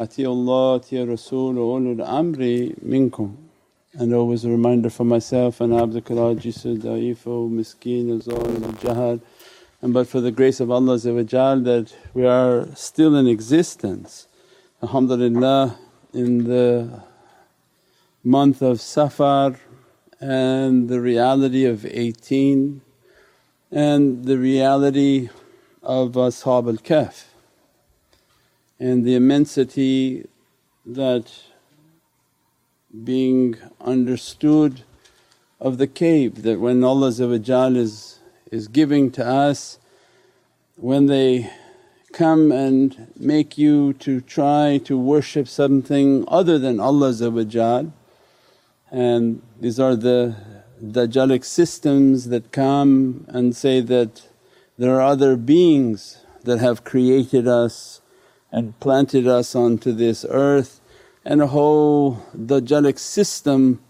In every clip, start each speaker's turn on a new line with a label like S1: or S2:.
S1: Atiullah, Atiya Rasul ulul amri minkum. And always a reminder for myself and Abdul Ajis, Da'ifu, Miskeen, Zalim, Jahad and but for the grace of Allah that we are still in existence. Alhamdulillah in the month of Safar and the reality of 18 and the reality of Ashab al Kahf and the immensity that being understood of the cave that when Allah is, is giving to us, when they come and make you to try to worship something other than Allah and these are the Dajjalic systems that come and say that there are other beings that have created us and planted us onto this earth and a whole Dajjalic system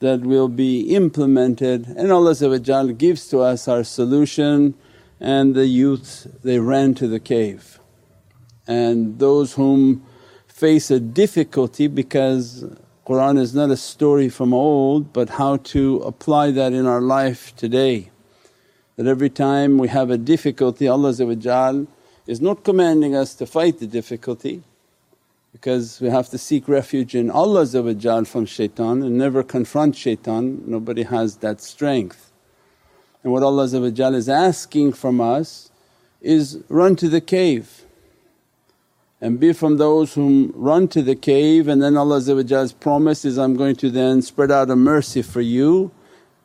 S1: that will be implemented and Allah gives to us our solution and the youth they ran to the cave. And those whom face a difficulty because Qur'an is not a story from old but how to apply that in our life today. That every time we have a difficulty Allah is not commanding us to fight the difficulty because we have to seek refuge in Allah from shaitan and never confront shaitan, nobody has that strength. And what Allah is asking from us is run to the cave and be from those whom run to the cave and then Allah's promise is, I'm going to then spread out a mercy for you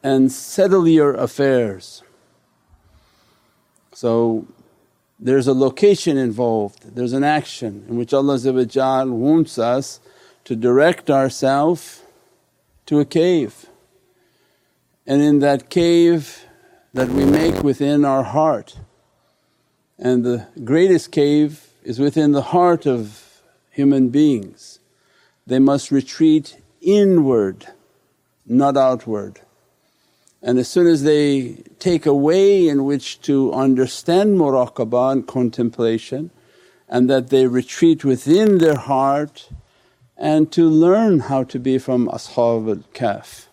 S1: and settle your affairs. So there's a location involved, there's an action in which Allah wants us to direct ourselves to a cave. And in that cave that we make within our heart. And the greatest cave is within the heart of human beings. They must retreat inward, not outward. And as soon as they take a way in which to understand muraqabah and contemplation and that they retreat within their heart and to learn how to be from Ashab al Kahf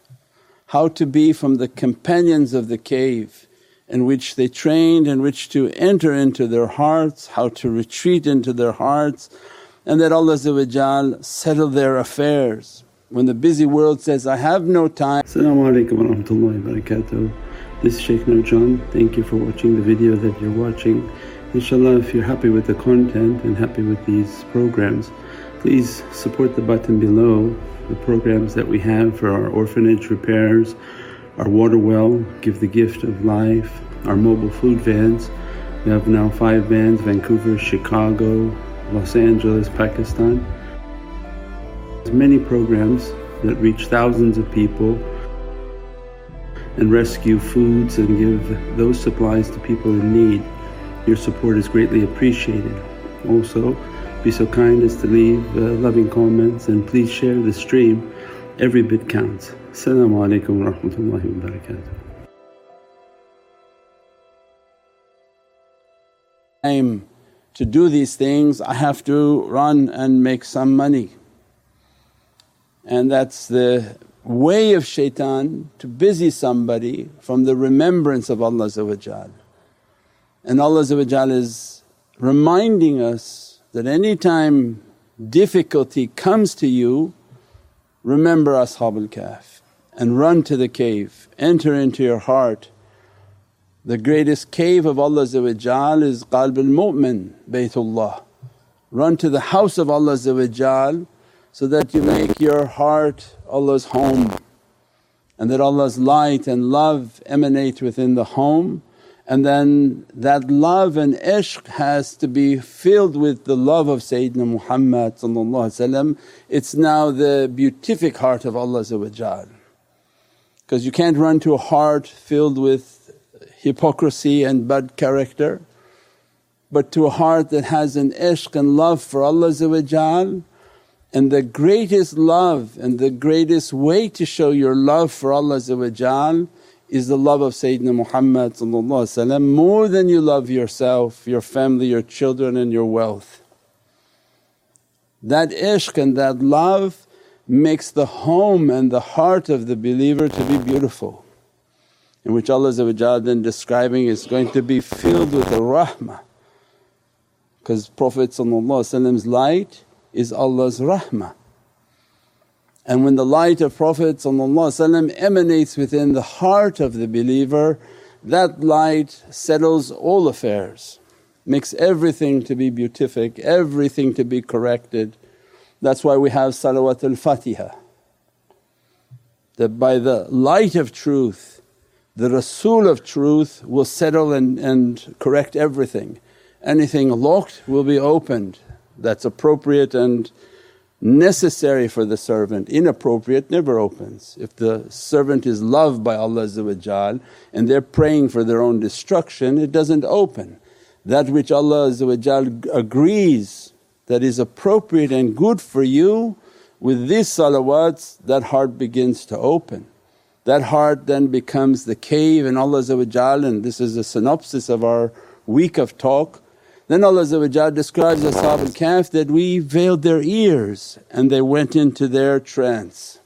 S1: how to be from the companions of the cave in which they trained, in which to enter into their hearts, how to retreat into their hearts and that Allah settle their affairs. When the busy world says, I have no time.
S2: As-salamu alaykum wa rahmatullahi wa barakatuh. This is Shaykh Nurjan. Thank you for watching the video that you're watching. Inshallah if you're happy with the content and happy with these programs please support the button below the programs that we have for our orphanage repairs, our water well, Give the Gift of Life, our mobile food vans. We have now five vans Vancouver, Chicago, Los Angeles, Pakistan. Many programs that reach thousands of people and rescue foods and give those supplies to people in need. Your support is greatly appreciated. Also, be so kind as to leave uh, loving comments and please share the stream. Every bit counts. Assalamu alaikum wa rahmatullahi wa barakatuh.
S1: To do these things I have to run and make some money. And that's the way of shaitan to busy somebody from the remembrance of Allah And Allah is reminding us that any time difficulty comes to you remember Ashab al-Kahf and run to the cave, enter into your heart. The greatest cave of Allah is qalb al-mu'min, Baytullah. Run to the house of Allah so that you make your heart Allah's home and that Allah's light and love emanate within the home and then that love and ishq has to be filled with the love of Sayyidina Muhammad it's now the beatific heart of Allah because you can't run to a heart filled with hypocrisy and bad character but to a heart that has an ishq and love for Allah and the greatest love and the greatest way to show your love for Allah is the love of Sayyidina Muhammad more than you love yourself, your family, your children and your wealth. That ishq and that love makes the home and the heart of the believer to be beautiful in which Allah then describing is going to be filled with the rahmah because Prophet's light is Allah's rahmah. And when the light of Prophet emanates within the heart of the believer, that light settles all affairs, makes everything to be beatific, everything to be corrected. That's why we have Salawat al Fatiha. That by the light of truth, the Rasul of truth will settle and, and correct everything. Anything locked will be opened that's appropriate and necessary for the servant, inappropriate never opens. If the servant is loved by Allah and they're praying for their own destruction, it doesn't open. That which Allah agrees that is appropriate and good for you, with these salawats that heart begins to open. That heart then becomes the cave in Allah and this is a synopsis of our week of talk then Allah describes Ashab al Kahf that we veiled their ears and they went into their trance.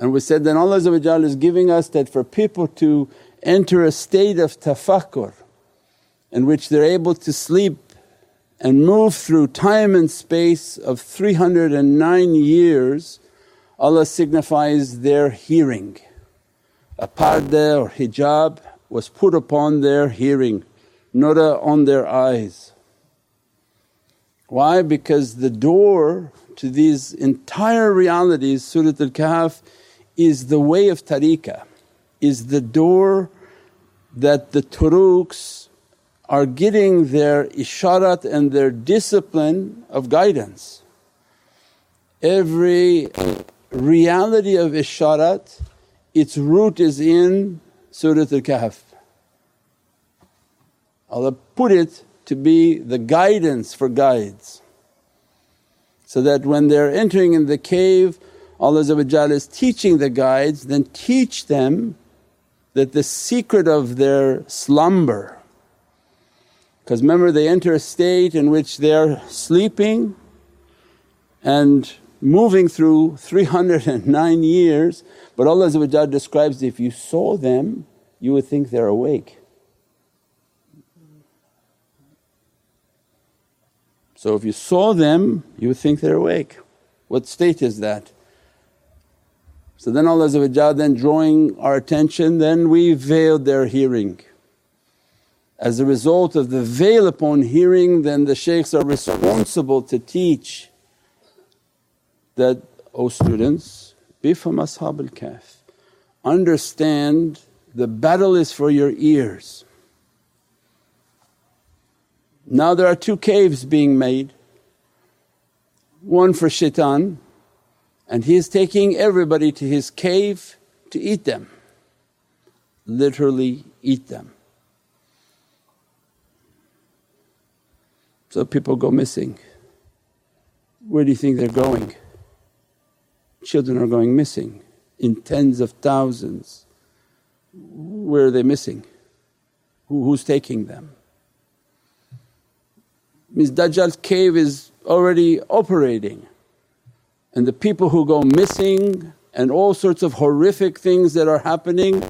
S1: And we said then Allah is giving us that for people to enter a state of tafakkur in which they're able to sleep and move through time and space of 309 years, Allah signifies their hearing. A parda or hijab was put upon their hearing not on their eyes. Why? Because the door to these entire realities, Surat al Kahf, is the way of tariqah, is the door that the turuqs are getting their isharat and their discipline of guidance. Every reality of isharat, its root is in Surat al Kahf. Allah put it to be the guidance for guides. So that when they're entering in the cave Allah is teaching the guides, then teach them that the secret of their slumber because remember they enter a state in which they're sleeping and moving through 309 years but Allah describes if you saw them you would think they're awake. So if you saw them you would think they're awake. What state is that? So then Allah then drawing our attention then we veiled their hearing. As a result of the veil upon hearing then the shaykhs are responsible to teach that, O students, be from Ashab al Kahf, understand the battle is for your ears. Now there are two caves being made, one for shaitan and he is taking everybody to his cave to eat them, literally eat them. So people go missing. Where do you think they're going? Children are going missing in tens of thousands. Where are they missing? Who, who's taking them? Means Dajjal's cave is already operating and the people who go missing and all sorts of horrific things that are happening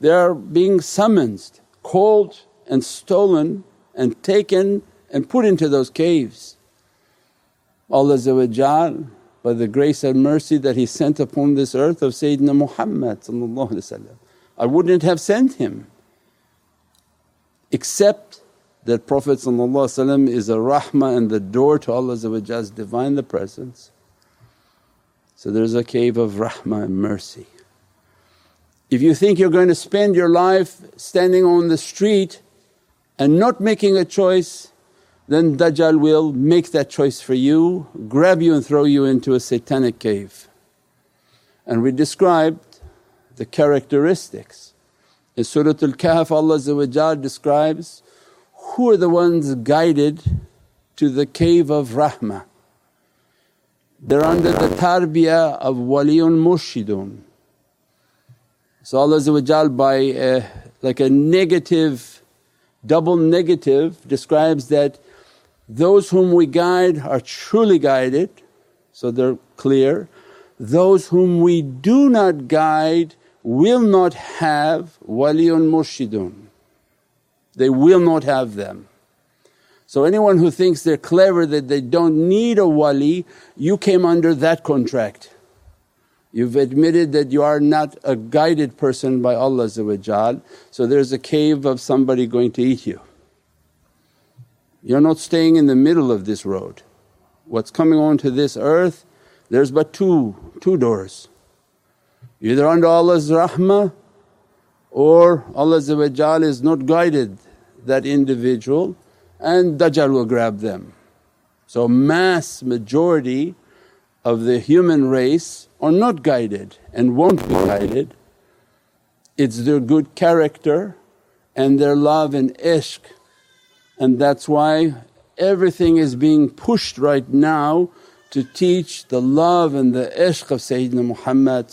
S1: they are being summoned, called and stolen and taken and put into those caves. Allah by the grace and mercy that He sent upon this earth of Sayyidina Muhammad I wouldn't have sent him except that Prophet is a rahmah and the door to Allah's Divine the Presence. So there's a cave of rahmah and mercy. If you think you're going to spend your life standing on the street and not making a choice, then Dajjal will make that choice for you, grab you and throw you into a satanic cave. And we described the characteristics. In Surat al Kahf Allah describes who are the ones guided to the cave of rahmah. They're under the tarbiyah of waliyun murshidun. So Allah by a, like a negative, double negative describes that Those whom we guide are truly guided, so they're clear. Those whom we do not guide will not have waliyun murshidun, they will not have them. So anyone who thinks they're clever that they don't need a wali, you came under that contract. You've admitted that you are not a guided person by Allah so there's a cave of somebody going to eat you. You're not staying in the middle of this road. What's coming onto this earth, there's but two, two doors. Either under Allah's rahmah or Allah is not guided that individual and Dajjal will grab them. So mass majority of the human race are not guided and won't be guided. It's their good character and their love and ishq and that's why everything is being pushed right now to teach the love and the ishq of Sayyidina Muhammad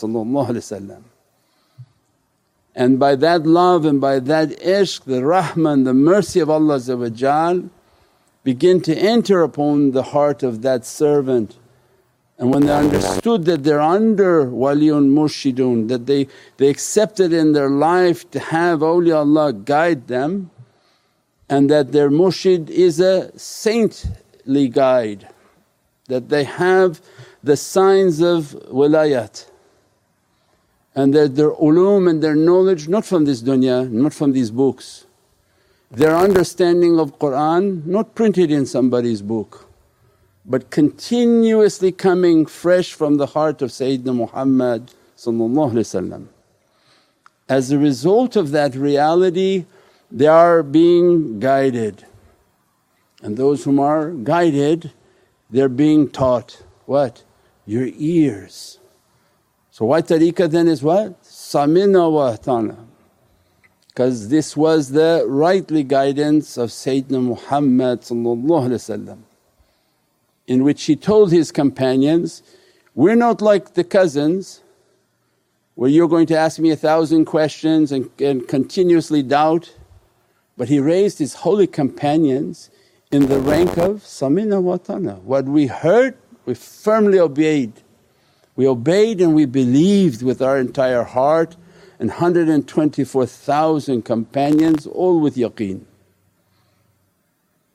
S1: and by that love and by that ishq the rahmah and the mercy of Allah begin to enter upon the heart of that servant. And when they understood that they're under waliyun murshidun, that they, they accepted in their life to have awliyaullah guide them and that their murshid is a saintly guide, that they have the signs of wilayat and that their ulum and their knowledge not from this dunya, not from these books. Their understanding of Qur'an not printed in somebody's book but continuously coming fresh from the heart of Sayyidina Muhammad As a result of that reality they are being guided and those whom are guided they're being taught what? Your ears so why tariqah then is what? Samina wa atana because this was the rightly guidance of Sayyidina Muhammad in which he told his companions, we're not like the cousins where you're going to ask me a thousand questions and, and continuously doubt. But he raised his holy companions in the rank of Samina wa What we heard we firmly obeyed we obeyed and we believed with our entire heart and 124,000 companions all with yaqeen.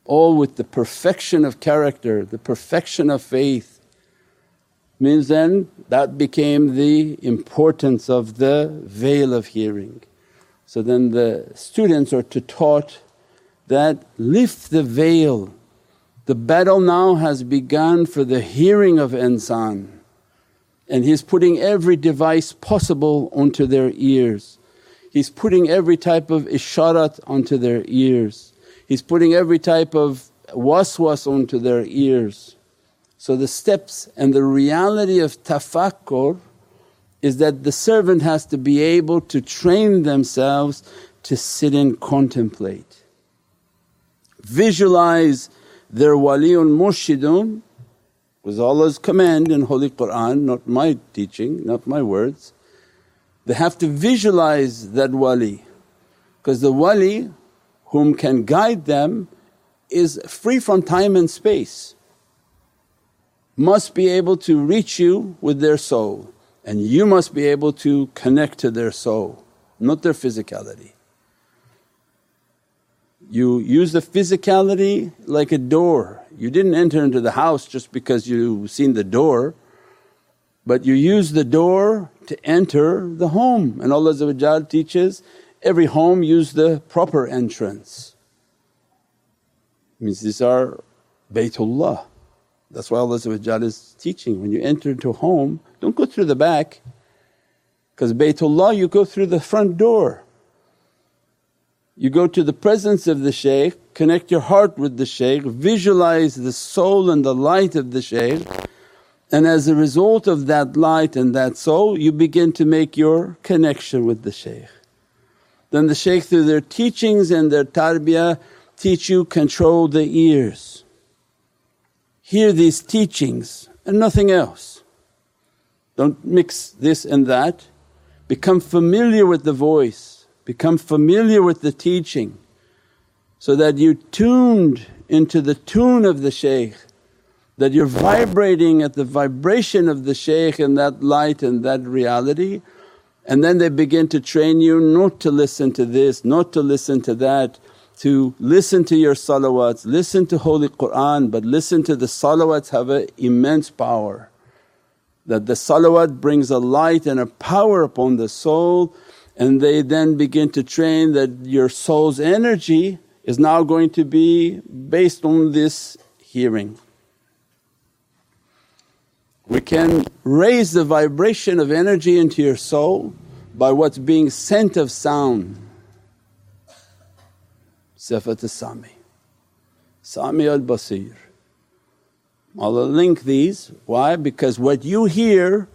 S1: All with the perfection of character, the perfection of faith. Means then that became the importance of the veil of hearing. So then the students are to taught that lift the veil. The battle now has begun for the hearing of insan and he's putting every device possible onto their ears. He's putting every type of isharat onto their ears. He's putting every type of waswas onto their ears. So the steps and the reality of tafakkur is that the servant has to be able to train themselves to sit and contemplate. Visualize their waliyun murshidun was Allah's command in Holy Qur'an, not my teaching, not my words. They have to visualize that wali because the wali whom can guide them is free from time and space, must be able to reach you with their soul and you must be able to connect to their soul, not their physicality. You use the physicality like a door you didn't enter into the house just because you seen the door but you use the door to enter the home and Allah teaches every home use the proper entrance. Means these are Baytullah. That's why Allah is teaching when you enter into a home don't go through the back because Baytullah you go through the front door. You go to the presence of the shaykh, connect your heart with the shaykh, visualize the soul and the light of the shaykh and as a result of that light and that soul you begin to make your connection with the shaykh. Then the shaykh through their teachings and their tarbiyah teach you control the ears. Hear these teachings and nothing else. Don't mix this and that, become familiar with the voice become familiar with the teaching so that you tuned into the tune of the shaykh, that you're vibrating at the vibration of the shaykh and that light and that reality. And then they begin to train you not to listen to this, not to listen to that, to listen to your salawats, listen to Holy Qur'an but listen to the salawats have an immense power. That the salawat brings a light and a power upon the soul and they then begin to train that your soul's energy is now going to be based on this hearing. We can raise the vibration of energy into your soul by what's being sent of sound. Sifat al-Sami, Sami al-Basir. I'll link these, why? Because what you hear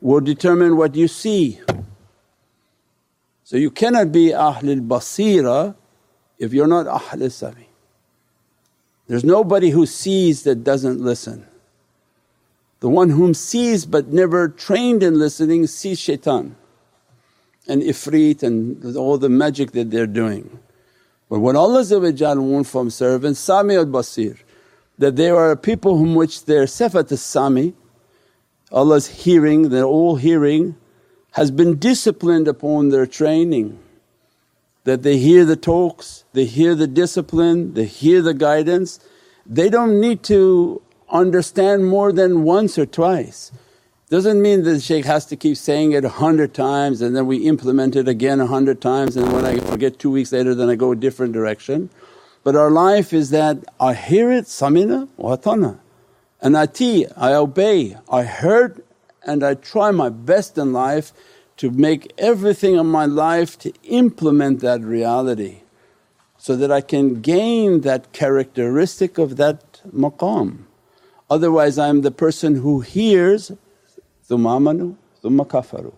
S1: will determine what you see. So you cannot be Ahlul Basira if you're not Ahlul Sami. There's nobody who sees that doesn't listen. The one whom sees but never trained in listening sees shaitan and ifrit and all the magic that they're doing. But what Allah wants from servants, Sami al Basir, that there are people whom which their sifat as Sami, Allah's hearing, they're all hearing, has been disciplined upon their training. That they hear the talks, they hear the discipline, they hear the guidance. They don't need to understand more than once or twice. Doesn't mean that the shaykh has to keep saying it a hundred times and then we implement it again a hundred times and when I forget two weeks later then I go a different direction. But our life is that I hear it, samina wa atana and ati, I obey, I heard and I try my best in life to make everything in my life to implement that reality so that I can gain that characteristic of that maqam. Otherwise I'm the person who hears thumma amanu thumma kafaru.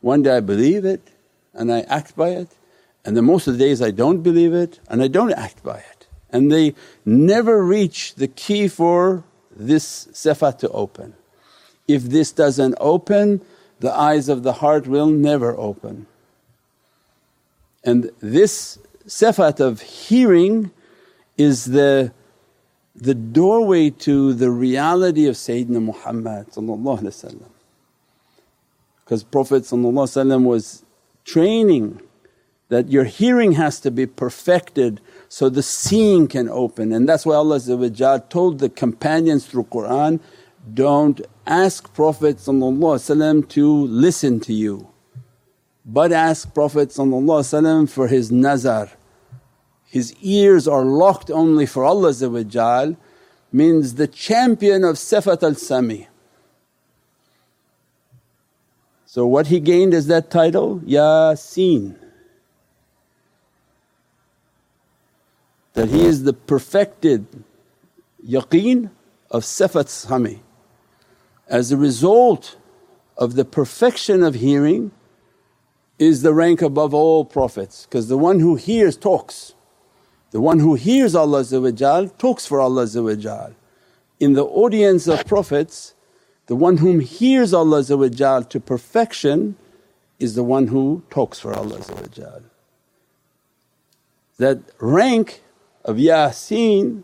S1: One day I believe it and I act by it and then most of the days I don't believe it and I don't act by it. And they never reach the key for this sifat to open. If this doesn't open the eyes of the heart will never open. And this sifat of hearing is the the doorway to the reality of Sayyidina Muhammad because Prophet was training that your hearing has to be perfected so the seeing can open and that's why Allah told the companions through Qur'an, don't ask Prophet to listen to you but ask Prophet for his nazar his ears are locked only for Allah means the champion of Sifat al-Sami. So what he gained is that title, Yasin. That he is the perfected yaqeen of Sifat Sami. As a result of the perfection of hearing is the rank above all prophets because the one who hears talks. The one who hears Allah talks for Allah In the audience of prophets, the one whom hears Allah to perfection is the one who talks for Allah. That rank of Yasin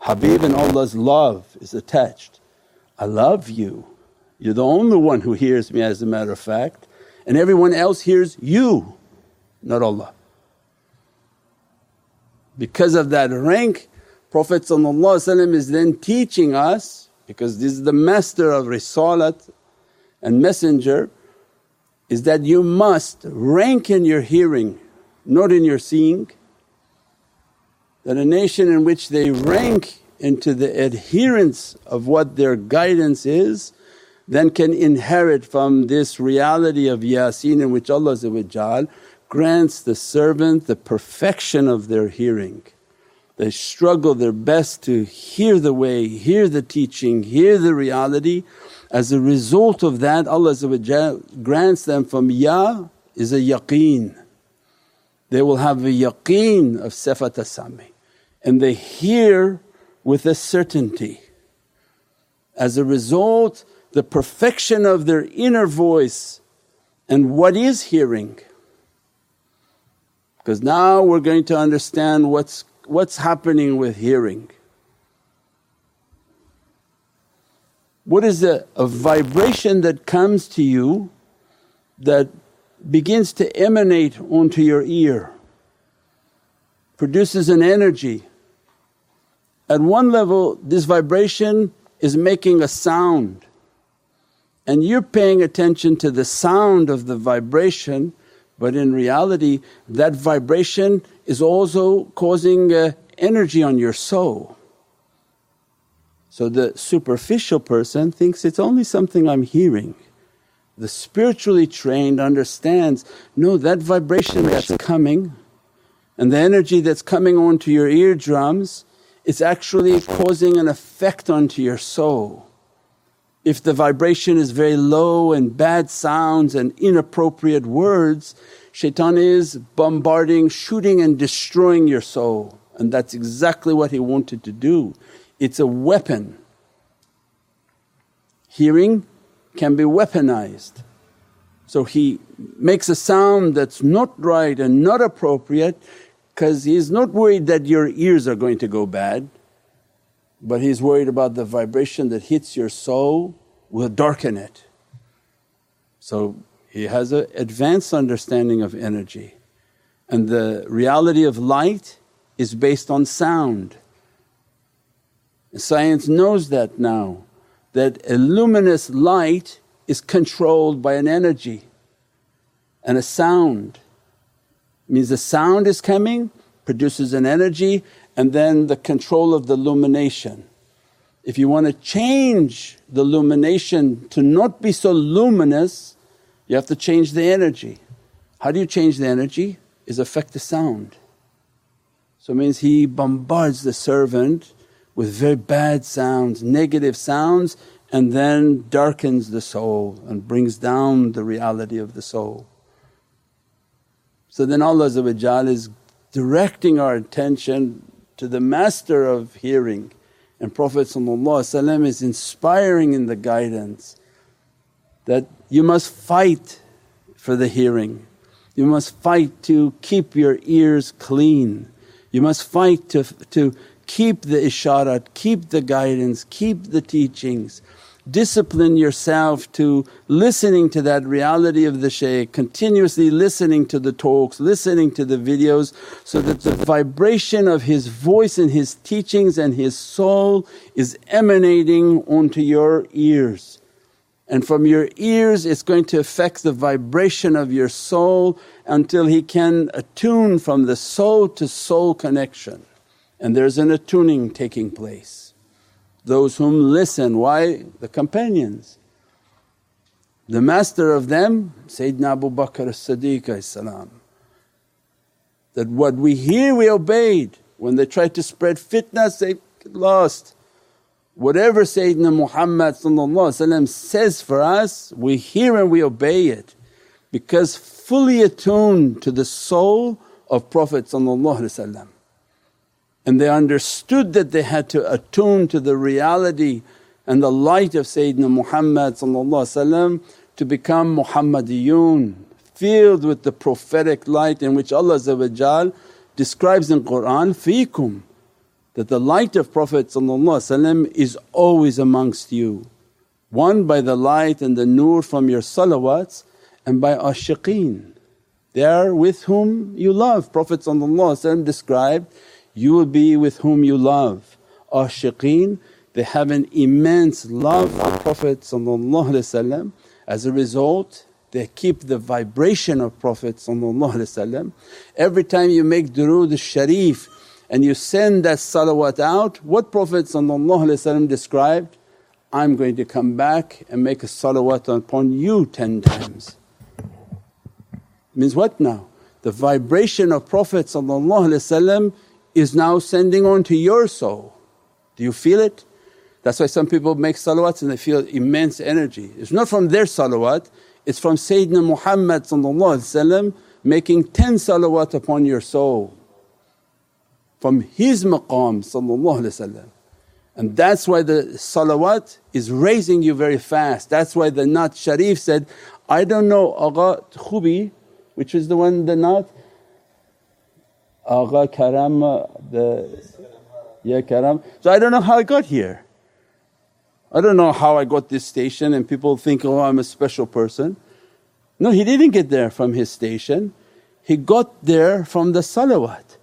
S1: Habib and Allah's love is attached. I love you, you're the only one who hears me as a matter of fact and everyone else hears you, not Allah. Because of that rank Prophet is then teaching us because this is the master of risalat and messenger is that you must rank in your hearing not in your seeing. That a nation in which they rank into the adherence of what their guidance is then can inherit from this reality of Yasin in which Allah grants the servant the perfection of their hearing. They struggle their best to hear the way, hear the teaching, hear the reality. As a result of that Allah grants them from ya is a yaqeen. They will have a yaqeen of sifat sami and they hear with a certainty. As a result the perfection of their inner voice and what is hearing because now we're going to understand what's what's happening with hearing. What is a, a vibration that comes to you that begins to emanate onto your ear, produces an energy. At one level, this vibration is making a sound, and you're paying attention to the sound of the vibration, but in reality, that vibration is also causing uh, energy on your soul. So the superficial person thinks it's only something I'm hearing. The spiritually trained understands, no, that vibration that's coming and the energy that's coming onto your eardrums it's actually causing an effect onto your soul. If the vibration is very low and bad sounds and inappropriate words, shaitan is bombarding, shooting and destroying your soul and that's exactly what he wanted to do. It's a weapon. Hearing can be weaponized. So he makes a sound that's not right and not appropriate because he's not worried that your ears are going to go bad but he's worried about the vibration that hits your soul will darken it. So he has an advanced understanding of energy and the reality of light is based on sound. Science knows that now, that a luminous light is controlled by an energy and a sound. Means the sound is coming, produces an energy and then the control of the illumination. If you want to change the illumination to not be so luminous, you have to change the energy. How do you change the energy? Is affect the sound. So it means he bombards the servant with very bad sounds, negative sounds and then darkens the soul and brings down the reality of the soul. So then Allah is directing our attention to the master of hearing. And Prophet is inspiring in the guidance that you must fight for the hearing, you must fight to keep your ears clean, you must fight to, to keep the isharat, keep the guidance, keep the teachings. Discipline yourself to listening to that reality of the shaykh, continuously listening to the talks, listening to the videos so that the vibration of his voice and his teachings and his soul is emanating onto your ears. And from your ears it's going to affect the vibration of your soul until he can attune from the soul to soul connection and there's an attuning taking place. Those whom listen, why? The companions. The master of them Sayyidina Abu Bakr as-Siddiq that what we hear we obeyed. When they tried to spread fitnas they get lost. Whatever Sayyidina Muhammad says for us we hear and we obey it because fully attuned to the soul of Prophet and they understood that they had to attune to the reality and the light of Sayyidina Muhammad to become Muhammadiyun, filled with the prophetic light in which Allah describes in Qur'an, fikum that the light of Prophet is always amongst you. One by the light and the nur from your salawats and by ashiqeen. They are with whom you love. Prophet described you will be with whom you love. Ashiqeen, they have an immense love for Prophet as a result they keep the vibration of Prophet Every time you make durood sharif and you send that salawat out, what Prophet described, I'm going to come back and make a salawat upon you 10 times. Means what now? The vibration of Prophet is now sending on to your soul. Do you feel it? That's why some people make salawats and they feel immense energy. It's not from their salawat, it's from Sayyidina Muhammad making 10 salawat upon your soul from his maqam and that's why the salawat is raising you very fast. That's why the Naat Sharif said, I don't know Agha Khubi which is the one the Naat Agha Karam, uh, the yeah Karam. So I don't know how I got here. I don't know how I got this station and people think, oh I'm a special person. No, he didn't get there from his station, he got there from the salawat.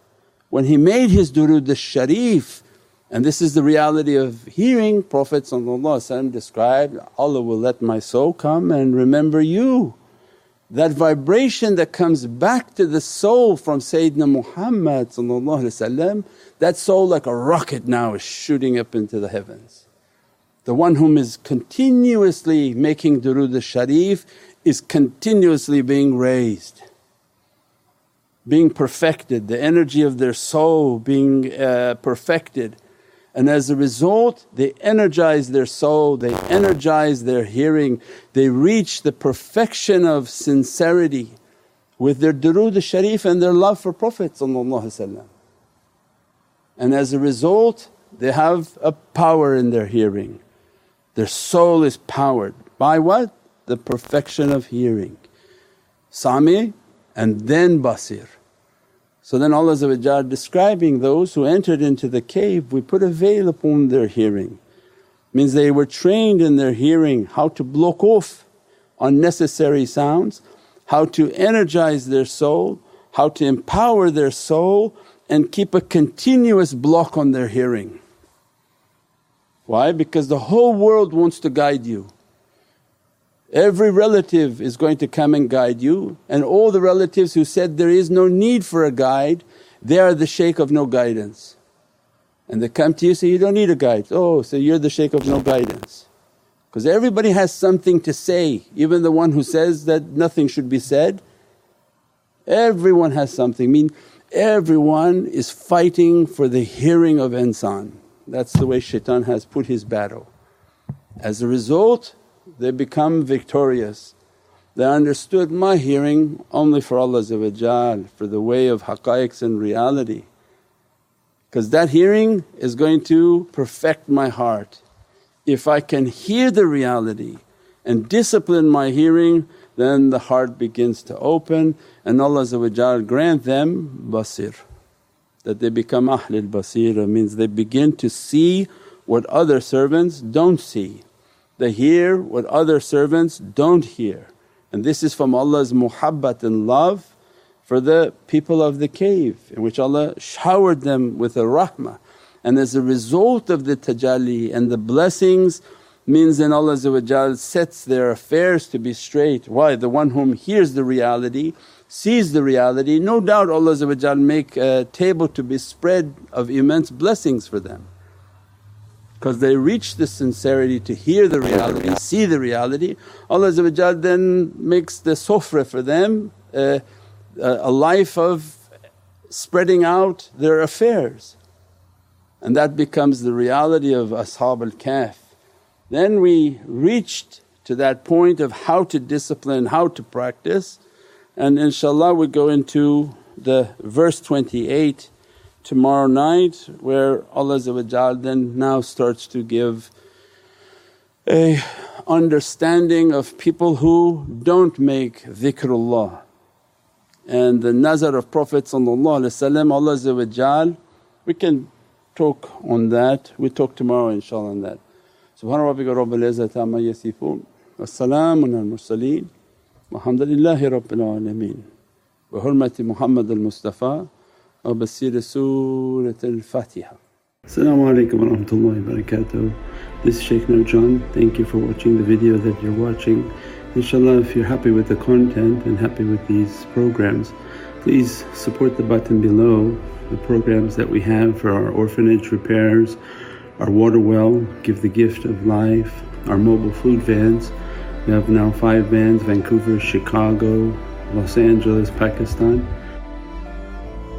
S1: When he made his durood al-sharif and this is the reality of hearing Prophet described, Allah will let my soul come and remember you. That vibration that comes back to the soul from Sayyidina Muhammad that soul like a rocket now is shooting up into the heavens. The one whom is continuously making durood al-sharif is continuously being raised, being perfected, the energy of their soul being uh, perfected and as a result they energize their soul, they energize their hearing, they reach the perfection of sincerity with their durood sharif and their love for Prophet And as a result they have a power in their hearing. Their soul is powered by what? The perfection of hearing. Sami and then basir. So then Allah describing those who entered into the cave, we put a veil upon their hearing. Means they were trained in their hearing how to block off unnecessary sounds, how to energize their soul, how to empower their soul and keep a continuous block on their hearing. Why? Because the whole world wants to guide you. Every relative is going to come and guide you and all the relatives who said there is no need for a guide, they are the shaykh of no guidance. And they come to you say, you don't need a guide. Oh, so you're the shaykh of no guidance. Because everybody has something to say, even the one who says that nothing should be said. Everyone has something. I mean, everyone is fighting for the hearing of insan. That's the way shaitan has put his battle. As a result, they become victorious. They understood my hearing only for Allah for the way of haqqaiqs and reality because that hearing is going to perfect my heart. If I can hear the reality and discipline my hearing then the heart begins to open and Allah grant them basir that they become ahlul basira means they begin to see what other servants don't see. They hear what other servants don't hear and this is from Allah's muhabbat and love for the people of the cave in which Allah showered them with a rahmah and as a result of the tajalli and the blessings means then Allah sets their affairs to be straight. Why? The one whom hears the reality, sees the reality, no doubt Allah make a table to be spread of immense blessings for them because they reach the sincerity to hear the reality, see the reality. Allah then makes the sufra for them uh, a life of spreading out their affairs and that becomes the reality of Ashab al-Kahf. Then we reached to that point of how to discipline, how to practice and inshaAllah we go into the verse 28 tomorrow night where Allah then now starts to give a understanding of people who don't make dhikrullah. And the nazar of Prophet Allah we can talk on that, we talk tomorrow inshaAllah on that. Subhana rabbika rabbil izzati amma yasifoon wa salaamun al mursaleen walhamdulillahi rabbil alameen. Bi hurmati Muhammad al-Mustafa أو بالسيرة سورة
S2: Assalamu alaikum wa rahmatullahi wa barakatuh. This is Shaykh Nurjan. Thank you for watching the video that you're watching. Inshallah, if you're happy with the content and happy with these programs, please support the button below the programs that we have for our orphanage repairs, our water well, Give the Gift of Life, our mobile food vans. We have now five vans Vancouver, Chicago, Los Angeles, Pakistan